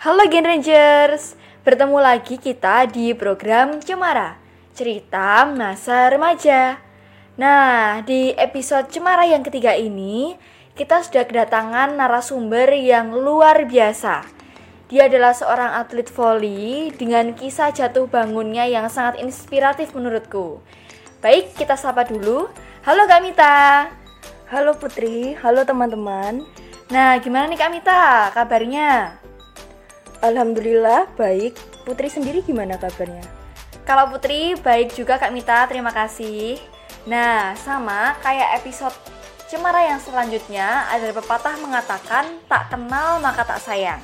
Halo Gen Rangers, bertemu lagi kita di program Cemara, cerita masa remaja. Nah, di episode Cemara yang ketiga ini, kita sudah kedatangan narasumber yang luar biasa. Dia adalah seorang atlet voli dengan kisah jatuh bangunnya yang sangat inspiratif menurutku. Baik, kita sapa dulu. Halo Kak Mita. Halo Putri, halo teman-teman. Nah, gimana nih Kak Mita kabarnya? Alhamdulillah baik. Putri sendiri gimana kabarnya? Kalau Putri baik juga Kak Mita, terima kasih. Nah, sama kayak episode Cemara yang selanjutnya ada pepatah mengatakan tak kenal maka tak sayang.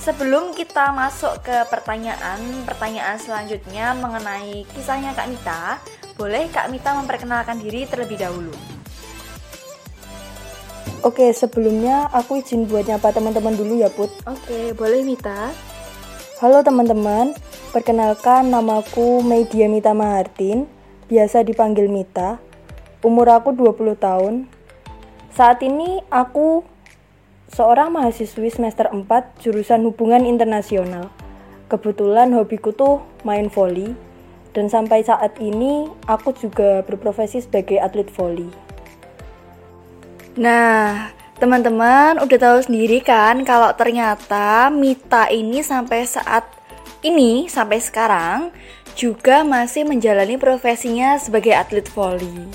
Sebelum kita masuk ke pertanyaan-pertanyaan selanjutnya mengenai kisahnya Kak Mita, boleh Kak Mita memperkenalkan diri terlebih dahulu. Oke, sebelumnya aku izin buat nyapa teman-teman dulu ya, Put. Oke, boleh Mita. Halo teman-teman, perkenalkan namaku Media Mita Mahartin, biasa dipanggil Mita. Umur aku 20 tahun. Saat ini aku seorang mahasiswi semester 4 jurusan Hubungan Internasional. Kebetulan hobiku tuh main volley dan sampai saat ini aku juga berprofesi sebagai atlet volley. Nah, teman-teman udah tahu sendiri kan kalau ternyata Mita ini sampai saat ini sampai sekarang juga masih menjalani profesinya sebagai atlet voli.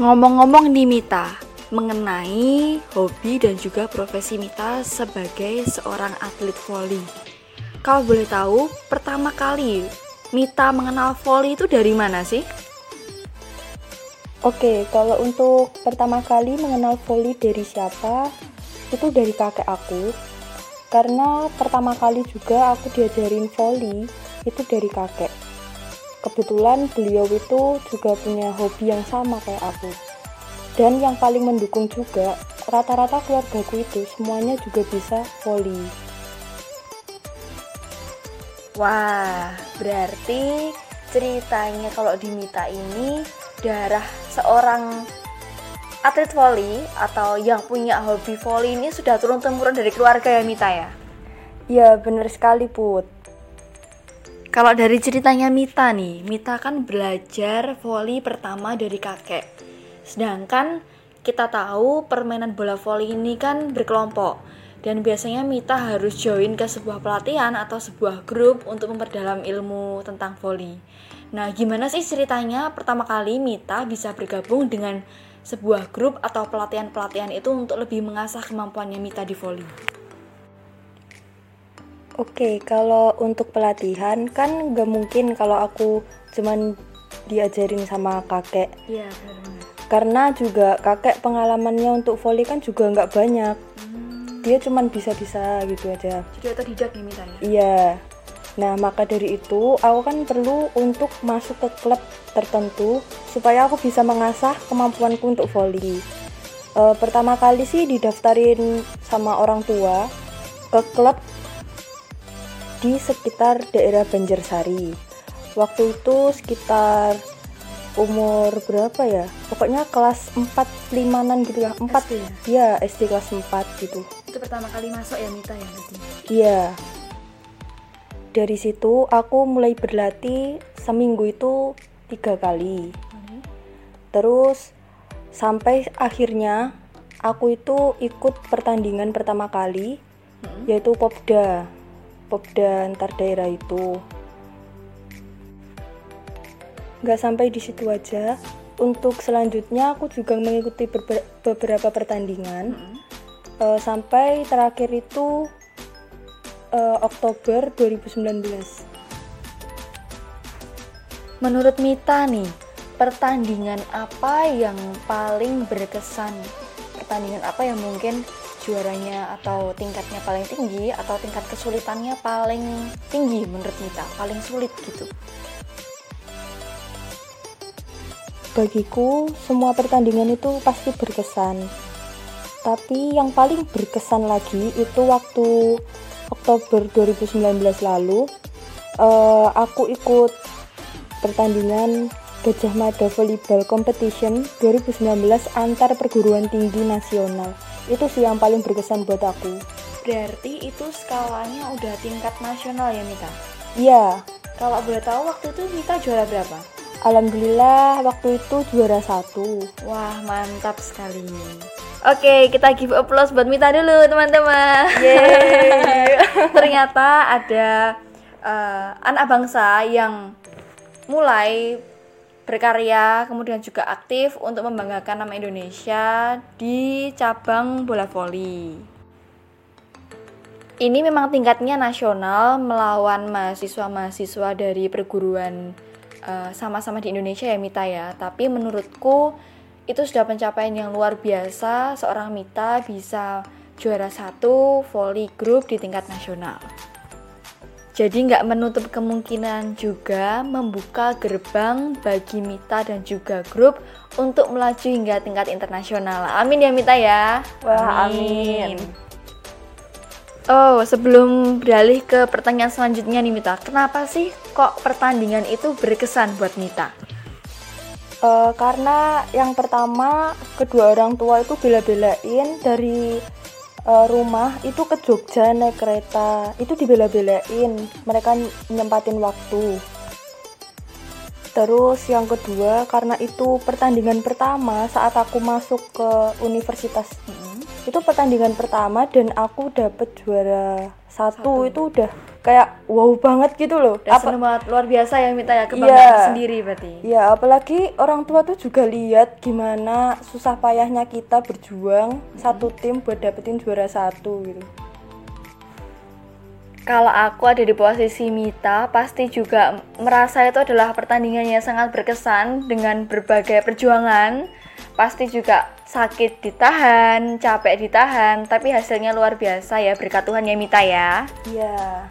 Ngomong-ngomong nih Mita, mengenai hobi dan juga profesi Mita sebagai seorang atlet voli. Kalau boleh tahu, pertama kali Mita mengenal voli itu dari mana sih? Oke, kalau untuk pertama kali mengenal voli dari siapa, itu dari kakek aku. Karena pertama kali juga aku diajarin voli itu dari kakek. Kebetulan beliau itu juga punya hobi yang sama kayak aku. Dan yang paling mendukung juga, rata-rata keluargaku itu semuanya juga bisa voli. Wah, berarti ceritanya kalau di Mita ini darah seorang atlet voli atau yang punya hobi voli ini sudah turun temurun dari keluarga ya Mita ya? Ya bener sekali Put. Kalau dari ceritanya Mita nih, Mita kan belajar voli pertama dari kakek. Sedangkan kita tahu permainan bola voli ini kan berkelompok dan biasanya Mita harus join ke sebuah pelatihan atau sebuah grup untuk memperdalam ilmu tentang voli. Nah, gimana sih ceritanya pertama kali Mita bisa bergabung dengan sebuah grup atau pelatihan-pelatihan itu untuk lebih mengasah kemampuannya Mita di volley? Oke, kalau untuk pelatihan kan gak mungkin kalau aku cuman diajarin sama kakek. Iya, benar. Karena juga kakek pengalamannya untuk volley kan juga nggak banyak. Hmm. Dia cuman bisa-bisa gitu aja. Jadi otodidak nih Mita ya? Iya. Nah, maka dari itu aku kan perlu untuk masuk ke klub tertentu supaya aku bisa mengasah kemampuanku untuk volley. E, pertama kali sih didaftarin sama orang tua ke klub di sekitar daerah Banjarsari. Waktu itu sekitar umur berapa ya? Pokoknya kelas 4 limanan gitu ya. 4 SD ya? Iya, SD kelas 4 gitu. Itu pertama kali masuk ya Mita ya berarti? Iya dari situ aku mulai berlatih seminggu itu tiga kali terus sampai akhirnya aku itu ikut pertandingan pertama kali hmm. yaitu popda popda antar daerah itu nggak sampai di situ aja untuk selanjutnya aku juga mengikuti beberapa pertandingan hmm. uh, sampai terakhir itu uh, Oktober 2019. Menurut Mita nih, pertandingan apa yang paling berkesan? Pertandingan apa yang mungkin juaranya atau tingkatnya paling tinggi atau tingkat kesulitannya paling tinggi menurut Mita, paling sulit gitu? Bagiku, semua pertandingan itu pasti berkesan. Tapi yang paling berkesan lagi itu waktu Oktober 2019 lalu uh, aku ikut pertandingan Gajah Mada Volleyball Competition 2019 antar perguruan tinggi nasional. Itu sih yang paling berkesan buat aku. Berarti itu skalanya udah tingkat nasional ya Mita? Iya, Kalau boleh tahu waktu itu Mita juara berapa? Alhamdulillah waktu itu juara satu. Wah mantap sekali. Oke kita give applause buat Mita dulu teman-teman. Ternyata ada eh, anak bangsa yang mulai berkarya kemudian juga aktif untuk membanggakan nama Indonesia di cabang bola voli. Ini memang tingkatnya nasional melawan mahasiswa-mahasiswa dari perguruan eh, sama-sama di Indonesia ya Mita ya. Tapi menurutku itu sudah pencapaian yang luar biasa seorang Mita bisa juara satu volley group di tingkat nasional. Jadi nggak menutup kemungkinan juga membuka gerbang bagi Mita dan juga grup untuk melaju hingga tingkat internasional. Amin ya Mita ya. Wah, amin. Oh, sebelum beralih ke pertanyaan selanjutnya nih Mita, kenapa sih kok pertandingan itu berkesan buat Mita? Eh, karena yang pertama kedua orang tua itu bela-belain dari eh, rumah itu ke Jogja naik kereta. Itu dibela-belain. Mereka nyempatin waktu. Terus yang kedua karena itu pertandingan pertama saat aku masuk ke universitas itu pertandingan pertama dan aku dapet juara Satu. satu, itu udah kayak wow banget gitu loh Udah Apa- banget, luar biasa ya Mita ya, kebanggaan Iya. sendiri berarti. Ya, apalagi orang tua tuh juga lihat gimana susah payahnya kita berjuang satu tim buat dapetin juara satu gitu. Kalau aku ada di posisi Mita, pasti juga merasa itu adalah pertandingan yang sangat berkesan dengan berbagai perjuangan. Pasti juga sakit ditahan, capek ditahan, tapi hasilnya luar biasa ya berkat Tuhan ya Mita ya. Iya.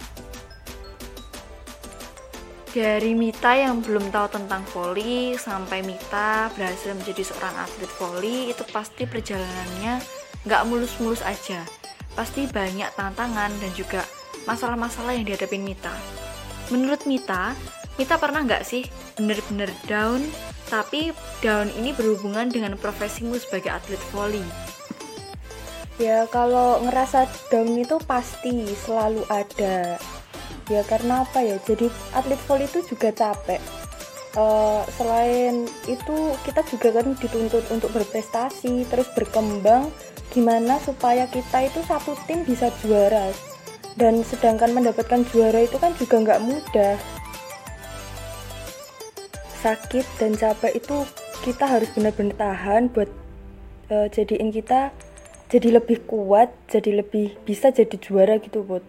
Dari Mita yang belum tahu tentang voli sampai Mita berhasil menjadi seorang atlet voli itu pasti perjalanannya nggak mulus-mulus aja. Pasti banyak tantangan dan juga masalah-masalah yang dihadapin Mita. Menurut Mita, Mita pernah nggak sih bener-bener down tapi down ini berhubungan dengan profesimu sebagai atlet voli? Ya, kalau ngerasa down itu pasti selalu ada. Ya karena apa ya? Jadi atlet voli itu juga capek. Eh, selain itu kita juga kan dituntut untuk berprestasi, terus berkembang. Gimana supaya kita itu satu tim bisa juara? Dan sedangkan mendapatkan juara itu kan juga nggak mudah. Sakit dan capek itu kita harus benar-benar tahan buat eh, jadiin kita jadi lebih kuat, jadi lebih bisa jadi juara gitu, Bud.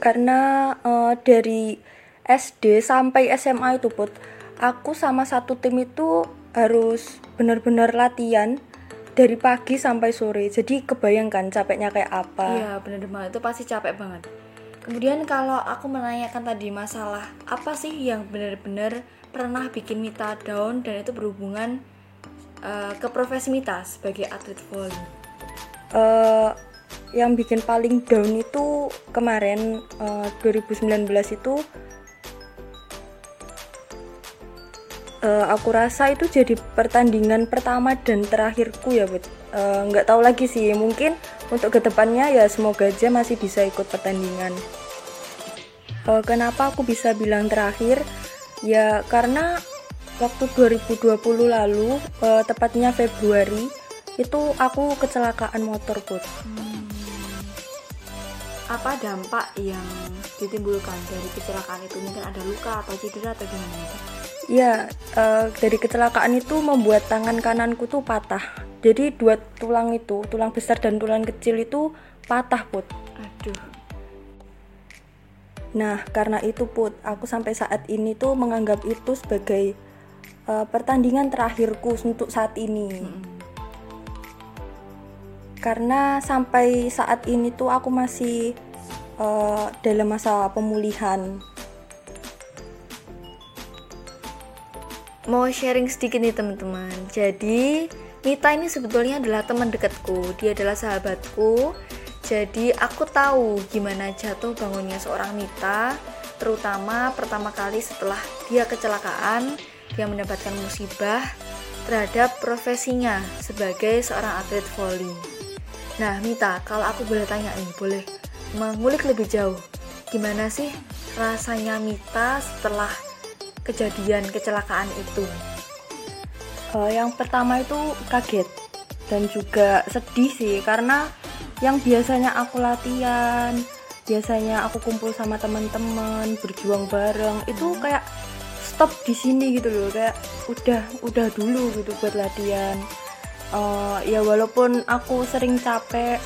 Karena eh, dari SD sampai SMA itu, Bud, aku sama satu tim itu harus benar-benar latihan dari pagi sampai sore. Jadi kebayangkan capeknya kayak apa. Iya bener banget itu pasti capek banget. Kemudian kalau aku menanyakan tadi masalah apa sih yang benar-benar pernah bikin Mita down dan itu berhubungan eh, ke profesi Mita sebagai atlet volley. Eh, yang bikin paling down itu kemarin eh, 2019 itu eh, aku rasa itu jadi pertandingan pertama dan terakhirku ya Bud. Eh, nggak tahu lagi sih mungkin untuk ke depannya ya semoga aja masih bisa ikut pertandingan Eh, kenapa aku bisa bilang terakhir ya karena waktu 2020 lalu eh, tepatnya Februari itu aku kecelakaan motor Bud. Apa dampak yang ditimbulkan dari kecelakaan itu? Mungkin ada luka atau cedera atau gimana? Ya, eh, dari kecelakaan itu membuat tangan kananku tuh patah. Jadi dua tulang itu, tulang besar dan tulang kecil itu patah, Put. Aduh. Nah, karena itu, Put, aku sampai saat ini tuh menganggap itu sebagai eh, pertandingan terakhirku untuk saat ini. Karena sampai saat ini tuh aku masih eh, dalam masa pemulihan. Mau sharing sedikit nih teman-teman. Jadi Mita ini sebetulnya adalah teman dekatku. Dia adalah sahabatku. Jadi aku tahu gimana jatuh bangunnya seorang Mita, terutama pertama kali setelah dia kecelakaan, dia mendapatkan musibah terhadap profesinya sebagai seorang atlet voli. Nah, Mita, kalau aku boleh tanya nih, boleh mengulik lebih jauh. Gimana sih rasanya Mita setelah kejadian kecelakaan itu? Uh, yang pertama itu kaget dan juga sedih sih karena yang biasanya aku latihan, biasanya aku kumpul sama teman-teman, berjuang bareng, itu hmm. kayak stop di sini gitu loh, kayak udah udah dulu gitu buat latihan uh, ya walaupun aku sering capek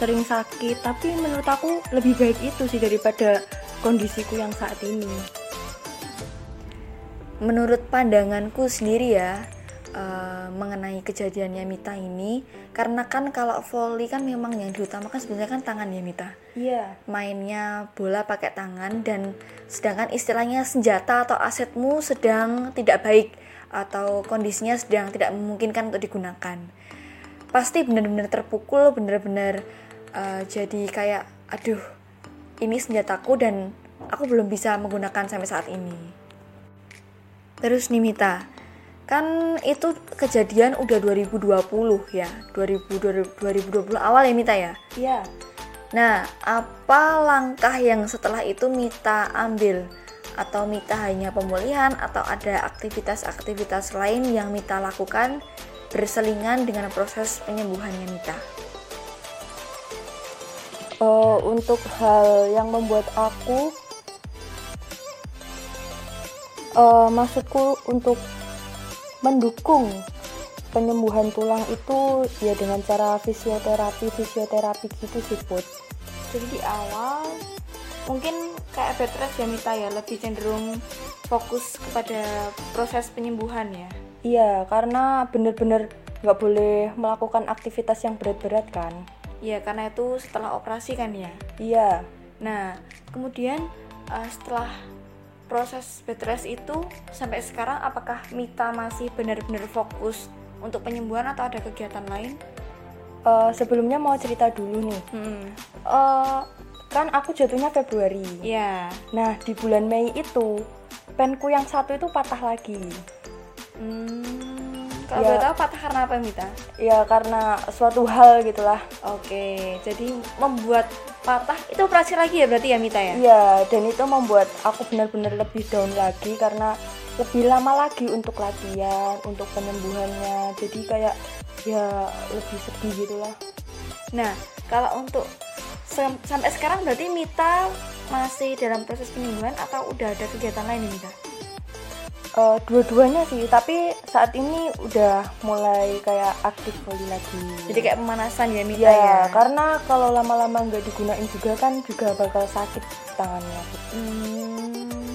sering sakit tapi menurut aku lebih baik itu sih daripada kondisiku yang saat ini menurut pandanganku sendiri ya uh, mengenai kejadiannya Mita ini karena kan kalau volley kan memang yang diutamakan sebenarnya kan tangan ya Mita? Iya. Yeah. mainnya bola pakai tangan dan sedangkan istilahnya senjata atau asetmu sedang tidak baik atau kondisinya sedang tidak memungkinkan untuk digunakan. Pasti benar-benar terpukul benar-benar uh, jadi kayak aduh ini senjataku dan aku belum bisa menggunakan sampai saat ini terus nih Mita. Kan itu kejadian udah 2020 ya 2020, 2020 awal ya Mita ya? Iya. Nah apa langkah yang setelah itu Mita ambil? Atau Mita hanya pemulihan atau ada aktivitas-aktivitas lain yang Mita lakukan berselingan dengan proses penyembuhannya Mita? Uh, untuk hal yang membuat aku uh, maksudku untuk mendukung penyembuhan tulang itu ya dengan cara fisioterapi fisioterapi gitu sih put. Jadi di awal mungkin kayak bed rest ya Mita ya. Lebih cenderung fokus kepada proses penyembuhan ya. Iya karena bener-bener nggak boleh melakukan aktivitas yang berat-berat kan. Iya karena itu setelah operasi kan ya? Iya. Nah kemudian uh, setelah proses bed rest itu sampai sekarang apakah Mita masih benar-benar fokus untuk penyembuhan atau ada kegiatan lain? Uh, sebelumnya mau cerita dulu nih. Hmm. Uh, kan aku jatuhnya Februari. Iya. Yeah. Nah di bulan Mei itu penku yang satu itu patah lagi. Hmm, kalau ya, tahu patah karena apa Mita? Ya karena suatu hal gitulah. Oke, jadi membuat patah itu operasi lagi ya berarti ya Mita ya? Iya, dan itu membuat aku benar-benar lebih down lagi karena lebih lama lagi untuk latihan, untuk penyembuhannya. Jadi kayak ya lebih sedih gitulah. Nah, kalau untuk sampai sekarang berarti Mita masih dalam proses penyembuhan atau udah ada kegiatan lain nih Mita? Uh, dua-duanya sih, tapi saat ini udah mulai kayak aktif lagi lagi. Jadi kayak pemanasan ya Mita ya? ya? karena kalau lama-lama nggak digunain juga kan juga bakal sakit tangannya. Hmm.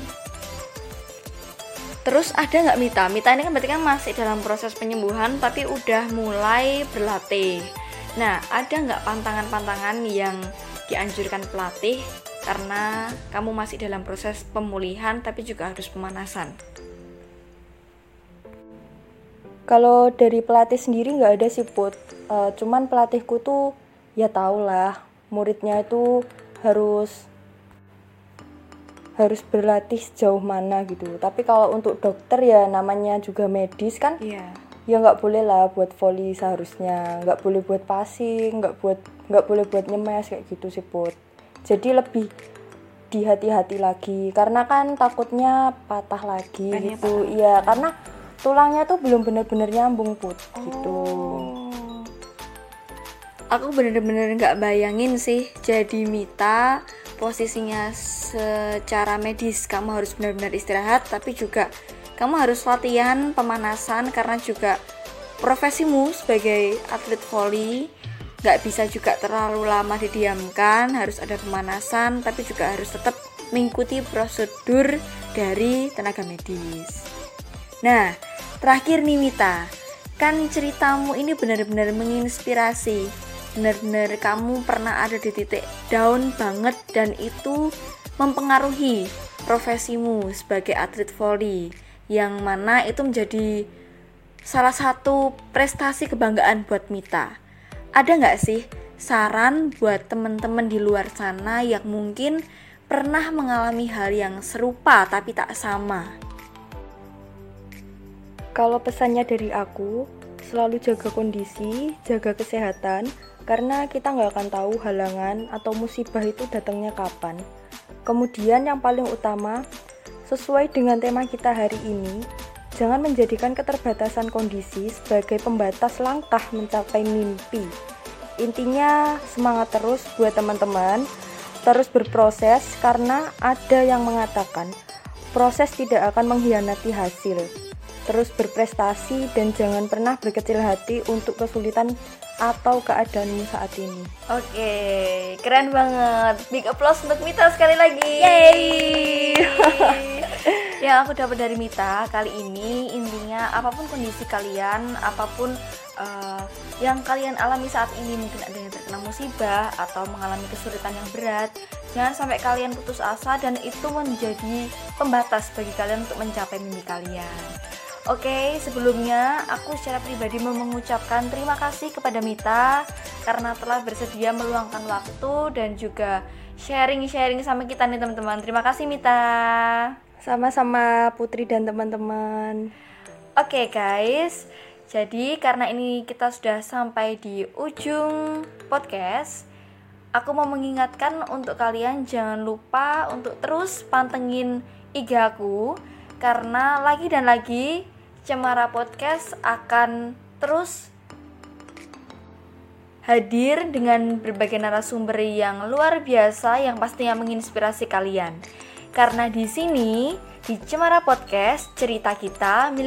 Terus ada nggak Mita? Mita ini kan berarti kan masih dalam proses penyembuhan tapi udah mulai berlatih. Nah, ada nggak pantangan-pantangan yang dianjurkan pelatih karena kamu masih dalam proses pemulihan tapi juga harus pemanasan. Kalau dari pelatih sendiri nggak ada sih put, uh, cuman pelatihku tuh ya tau lah muridnya itu harus harus berlatih sejauh mana gitu. Tapi kalau untuk dokter ya namanya juga medis kan, yeah ya nggak boleh lah buat volley seharusnya. Nggak boleh buat passing nggak buat nggak boleh buat nyemes kayak gitu sih put. Jadi lebih di hati-hati lagi. Karena kan takutnya patah lagi Pennya gitu. iya karena tulangnya tuh belum bener-bener nyambung put gitu. oh. aku bener-bener nggak bayangin sih jadi Mita posisinya secara medis kamu harus benar-benar istirahat tapi juga kamu harus latihan pemanasan karena juga profesimu sebagai atlet volley nggak bisa juga terlalu lama didiamkan harus ada pemanasan tapi juga harus tetap mengikuti prosedur dari tenaga medis nah terakhir nih Mita kan ceritamu ini benar-benar menginspirasi benar-benar kamu pernah ada di titik down banget dan itu mempengaruhi profesimu sebagai atlet volley yang mana itu menjadi salah satu prestasi kebanggaan buat Mita. Ada nggak sih saran buat teman-teman di luar sana yang mungkin pernah mengalami hal yang serupa tapi tak sama? Kalau pesannya dari aku, selalu jaga kondisi, jaga kesehatan, karena kita nggak akan tahu halangan atau musibah itu datangnya kapan. Kemudian yang paling utama, sesuai dengan tema kita hari ini, jangan menjadikan keterbatasan kondisi sebagai pembatas langkah mencapai mimpi. Intinya semangat terus buat teman-teman, terus berproses karena ada yang mengatakan proses tidak akan mengkhianati hasil terus berprestasi dan jangan pernah berkecil hati untuk kesulitan atau keadaanmu saat ini. Oke, keren banget. Big applause untuk Mita sekali lagi. Yeay. Yang aku dapat dari Mita kali ini intinya apa pun kondisi kalian, apa pun uh, yang kalian alami saat ini mungkin ada yang terkena musibah atau mengalami kesulitan yang berat, jangan sampai kalian putus asa dan itu menjadi pembatas bagi kalian untuk mencapai mimpi kalian. Oke, sebelumnya aku secara pribadi mau mengucapkan terima kasih kepada Mita karena telah bersedia meluangkan waktu dan juga sharing-sharing sama kita nih teman-teman. Terima kasih Mita. Sama-sama Putri dan teman-teman. Oke guys, jadi karena ini kita sudah sampai di ujung podcast, aku mau mengingatkan untuk kalian jangan lupa untuk terus pantengin IG aku karena lagi dan lagi Cemara Podcast akan terus hadir dengan berbagai narasumber yang luar biasa yang pastinya menginspirasi kalian. Karena di sini di Cemara Podcast cerita kita